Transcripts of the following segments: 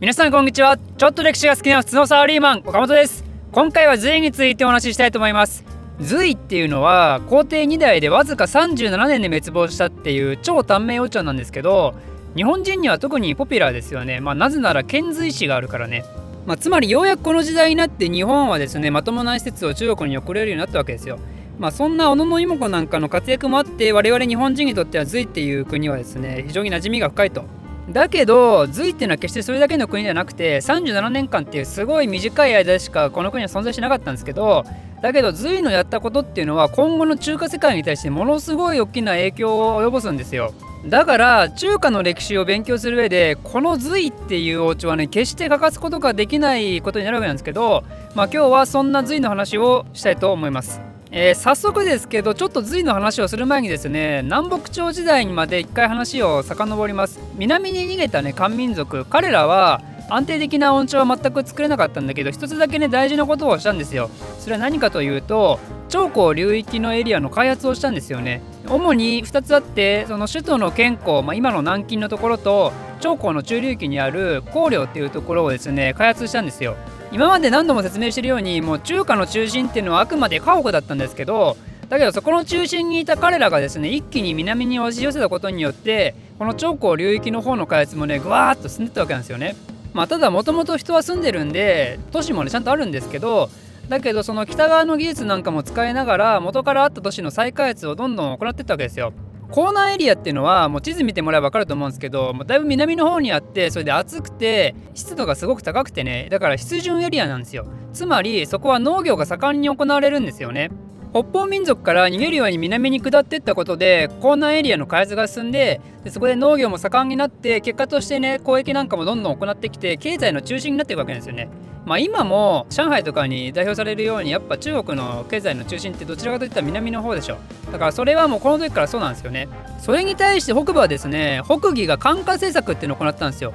皆さんこんにちは。ちょっと歴史が好きな普通のサラリーマン岡本です。今回は隋についてお話ししたいと思います。隋っていうのは皇帝2代でわずか37年で滅亡したっていう超短命王朝なんですけど日本人には特にポピュラーですよね。まあなぜなら遣隋使があるからね。まあ、つまりようやくこの時代になって日本はですねまともな施設を中国に送れるようになったわけですよ。まあ、そんな小野妹子なんかの活躍もあって我々日本人にとっては隋っていう国はですね非常に馴染みが深いと。だけど隋っていうのは決してそれだけの国じゃなくて37年間っていうすごい短い間しかこの国は存在しなかったんですけどだけど隋のやったことっていうのは今後の中華世界に対してものすごい大きな影響を及ぼすんですよ。だから中華の歴史を勉強する上でこの隋っていう王朝はね決して欠かすことができないことになるわけなんですけどまあ今日はそんな隋の話をしたいと思います。えー、早速ですけどちょっと隋の話をする前にですね南北朝時代にまで一回話を遡ります。南に逃げたね漢民族彼らは安定的な温床は全く作れなかったんだけど一つだけね大事なことをしたんですよ。それは何かというと長江流域のエリアの開発をしたんですよね。主に2つあってその首都の健康、まあ、今の南京のところと長江の中流域にある光陵っていうところをですね開発したんですよ。今まで何度も説明してるようにもう中華の中心っていうのはあくまで家屋だったんですけどだけどそこの中心にいた彼らがですね一気に南に押し寄せたことによってこの長江流域の方の開発もねぐわーっと進んでったわけなんですよね。まあ、ただもともと人は住んでるんで都市もねちゃんとあるんですけどだけどその北側の技術なんかも使いながら元からあった都市の再開発をどんどん行ってったわけですよ。コーナーエリアっていうのはもう地図見てもらえば分かると思うんですけどもうだいぶ南の方にあってそれで暑くて湿度がすごく高くてね。だから湿潤エリアなんですよ。つまりそこは農業が盛んに行われるんですよね。北方民族から逃げるように南に下っていったことで港南エリアの開発が進んででそこで農業も盛んになって結果としてね交易なんかもどんどん行ってきて経済の中心になっていくわけなんですよね。まあ、今も上海とかに代表されるようにやっぱ中国の経済の中心ってどちらかといったら南の方でしょだからそれはもうこの時からそうなんですよね。それに対して北部はですね北魏が漢化政策っていうのを行ったんですよ、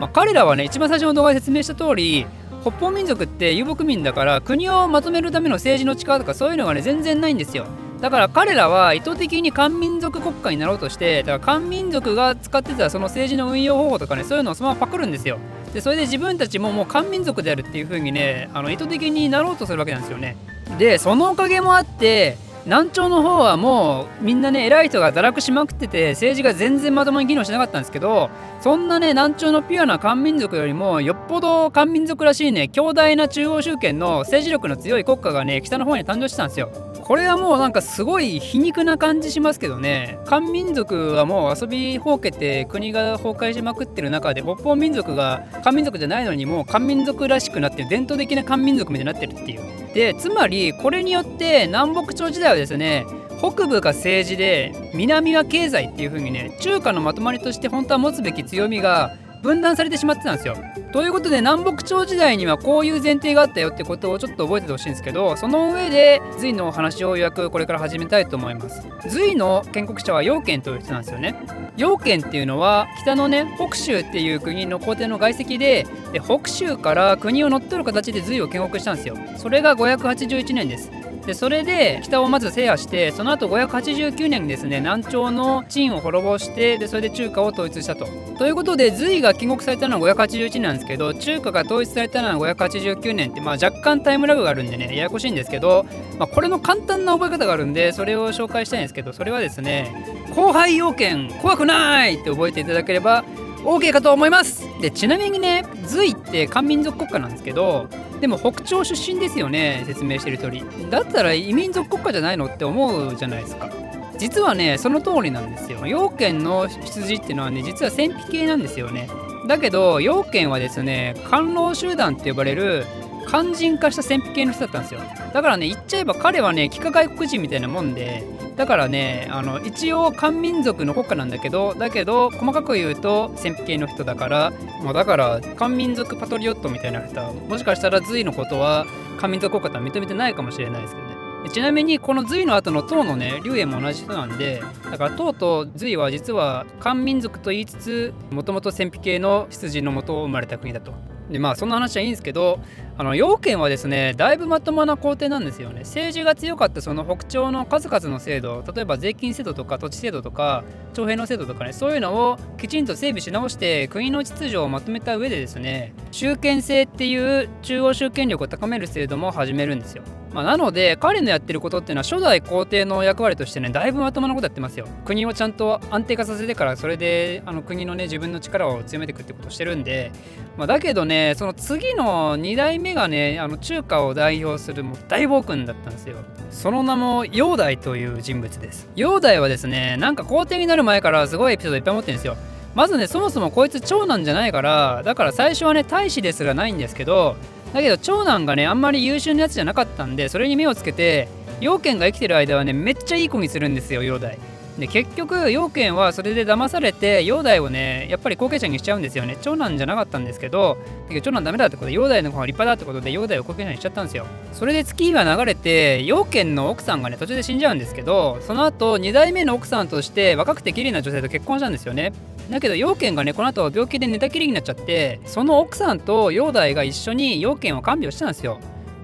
まあ、彼らはね一番最初の動画で説明した通り北方民族って遊牧民だから国をまとめるための政治の力とかそういうのがね全然ないんですよ。だから彼らは意図的に漢民族国家になろうとしてだから漢民族が使ってたその政治の運用方法とかねそういうのをそのままパクるんですよ。でそれで自分たちももう漢民族であるっていう風にねあの意図的になろうとするわけなんですよね。でそのおかげもあって南朝の方はもうみんなね偉い人が堕落しまくってて政治が全然まともに機能しなかったんですけどそんなね南朝のピュアな漢民族よりもよっぽど漢民族らしいね強大な中央集権の政治力の強い国家がね北の方に誕生してたんですよ。これはもうなんかすごい皮肉な感じしますけどね漢民族はもう遊びほうけて国が崩壊しまくってる中で北方民族が漢民族じゃないのにもう漢民族らしくなって伝統的な漢民族みたいになってるっていうでつまりこれによって南北朝時代はですね北部が政治で南は経済っていう風にね中華のまとまりとして本当は持つべき強みが分断されてしまってたんですよ。ということで南北朝時代にはこういう前提があったよってことをちょっと覚えててほしいんですけどその上で隋のお話を予約これから始めたいと思います。隋の建国者は楊堅という人なんですよね。楊堅っていうのは北のね北州っていう国の皇帝の外籍でで北州から国を乗っ取る形で隋を建国したんですよ。それが581年です。でそれで北をまず制覇してその後589年にですね南朝の陳を滅ぼしてでそれで中華を統一したと。ということで隋が建国されたのは581年なんですけど中華が統一されたのは589年って、まあ、若干タイムラグがあるんでねややこしいんですけど、まあ、これの簡単な覚え方があるんでそれを紹介したいんですけどそれはですね後輩要件怖くないって覚えていただければ OK かと思いますでちなみにね隋って漢民族国家なんですけどでも北朝出身ですよね説明してる通り。だったら異民族国家じゃないのって思うじゃないですか。実はねその通りなんですよ。要件の羊っていうのはね実は戦費系なんですよね。だけど要件はですね官僚集団って呼ばれる肝心化した戦費系の人だったんですよ。だからね言っちゃえば彼はね幾何外国人みたいなもんでだからねあの一応漢民族の国家なんだけどだけど細かく言うと戦費系の人だから、まあ、だから漢民族パトリオットみたいな人はもしかしたら隋のことは漢民族国家とは認めてないかもしれないですけどね。ちなみにこの隋の後の唐のね龍炎も同じ人なんでだから唐と隋は実は漢民族と言いつつもともと戦費系の出自のもと生まれた国だと。でまあそんな話はいいんですけどあの要件はですねだいぶまともな工程なんですよね。政治が強かったその北朝の数々の制度例えば税金制度とか土地制度とか徴兵の制度とかねそういうのをきちんと整備し直して国の秩序をまとめた上でですね集権制っていう中央集権力を高める制度も始めるんですよ。まあ、なので彼のやってることっていうのは初代皇帝の役割としてねだいぶまともなことやってますよ。国をちゃんと安定化させてからそれであの国のね自分の力を強めていくってことをしてるんで、まあ、だけどねその次の2代目がねあの中華を代表するもう大暴君だったんですよ。その名も煬帝という人物です。煬帝はですねなんか皇帝になる前からすごいエピソードいっぱい持ってるんですよ。まずねそもそもこいつ長男じゃないからだから最初はね大使ですらないんですけどだけど長男がねあんまり優秀なやつじゃなかったんでそれに目をつけて陽剣が生きてる間はねめっちゃいい子にするんですよ煬帝で結局陽剣はそれで騙されて煬帝をねやっぱり後継者にしちゃうんですよね。長男じゃなかったんですけど長男ダメだってことで煬帝の方が立派だってことで煬帝を後継者にしちゃったんですよ。それで月日が流れて陽剣の奥さんがね途中で死んじゃうんですけどその後2代目の奥さんとして若くて綺麗な女性と結婚したんですよね。だけど陽賢がねこの後病気で寝たきりになっちゃってその奥さんと陽大が一緒に陽賢を看病したんですよ。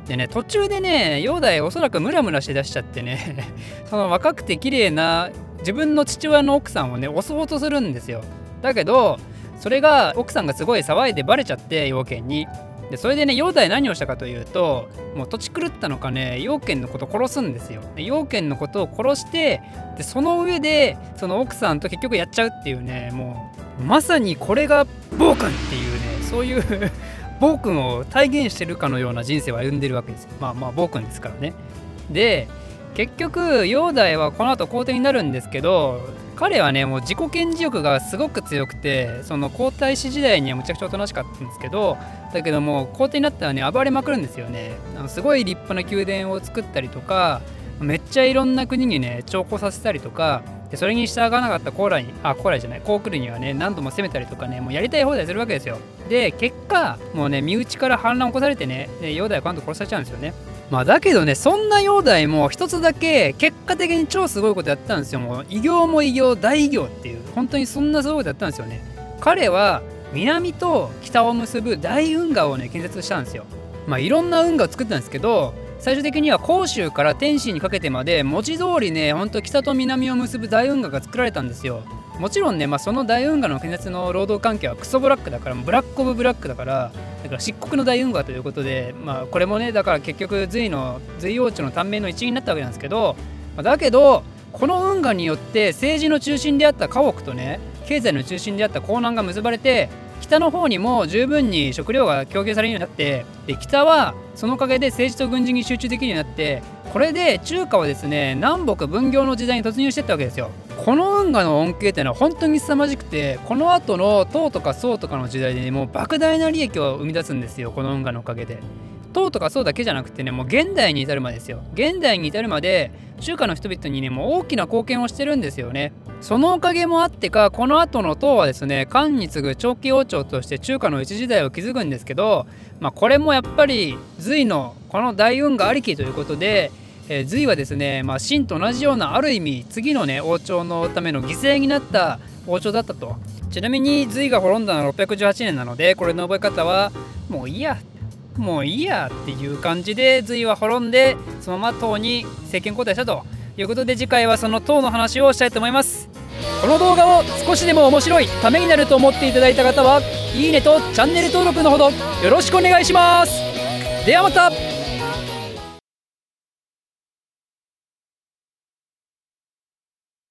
でね途中でね陽大おそらくムラムラして出しちゃってね その若くて綺麗な自分の父親の奥さんをね襲おうとするんですよ。だけどそれが奥さんがすごい騒いでバレちゃって陽賢に。でそれでね煬帝何をしたかというともう土地狂ったのかね陽剣のことを殺すんですよ。陽剣のことを殺してでその上でその奥さんと結局やっちゃうっていうねもうまさにこれが暴君っていうねそういう 暴君を体現してるかのような人生を歩んでるわけですよ。まあまあ暴君ですからね。で結局煬帝はこの後皇帝になるんですけど彼はねもう自己顕示欲がすごく強くてその皇太子時代にはむちゃくちゃおとなしかったんですけどだけども皇帝になったらね暴れまくるんですよね。あのすごい立派な宮殿を作ったりとかめっちゃいろんな国にね徴工させたりとかでそれに従わなかった高麗にあ高麗じゃない高句麗にはね何度も攻めたりとかねもうやりたい放題するわけですよ。で結果もうね身内から反乱を起こされてねで煬帝は今度殺されちゃうんですよね。まあだけどねそんな煬帝も一つだけ結果的に超すごいことやったんですよ。もう異業も異業大偉業っていう本当にそんなすごいことやったんですよね。彼は南と北を結ぶ大運河をね建設したんですよ。まあいろんな運河を作ったんですけど最終的には甲州から天津にかけてまで文字通りねほんと北と南を結ぶ大運河が作られたんですよ。もちろんね、まあ、その大運河の建設の労働関係はクソブラックだからブラックオブブラックだからだから漆黒の大運河ということで、まあ、これもねだから結局隋の隋王朝の短命の一員になったわけなんですけど、ま、だけどこの運河によって政治の中心であった家屋とね経済の中心であった江南が結ばれて北の方にも十分に食料が供給されるようになってで北はそのおかげで政治と軍事に集中できるようになってこれで中華はですね南北分業の時代に突入していったわけですよ。この運河の恩恵っていうのは本当に凄まじくてこの後の唐とか宋とかの時代でもう莫大な利益を生み出すんですよこの運河のおかげで。唐とか宋だけじゃなくてねもう現代に至るまでですよ。現代に至るまで中華の人々にねもう大きな貢献をしてるんですよね。そのおかげもあってかこの後の唐はですね漢に次ぐ長期王朝として中華の一時代を築くんですけど、まあ、これもやっぱり隋のこの大運がありきということで、えー、隋はですね、まあ、秦と同じようなある意味次のね王朝のための犠牲になった王朝だったと。ちなみに隋が滅んだのは618年なのでこれの覚え方はもういいやもういいやっていう感じで隋は滅んでそのまま唐に政権交代したと。いうことで次回はその塔の話をしたいと思います。この動画を少しでも面白いためになると思っていただいた方はいいねとチャンネル登録のほどよろしくお願いします。ではまた。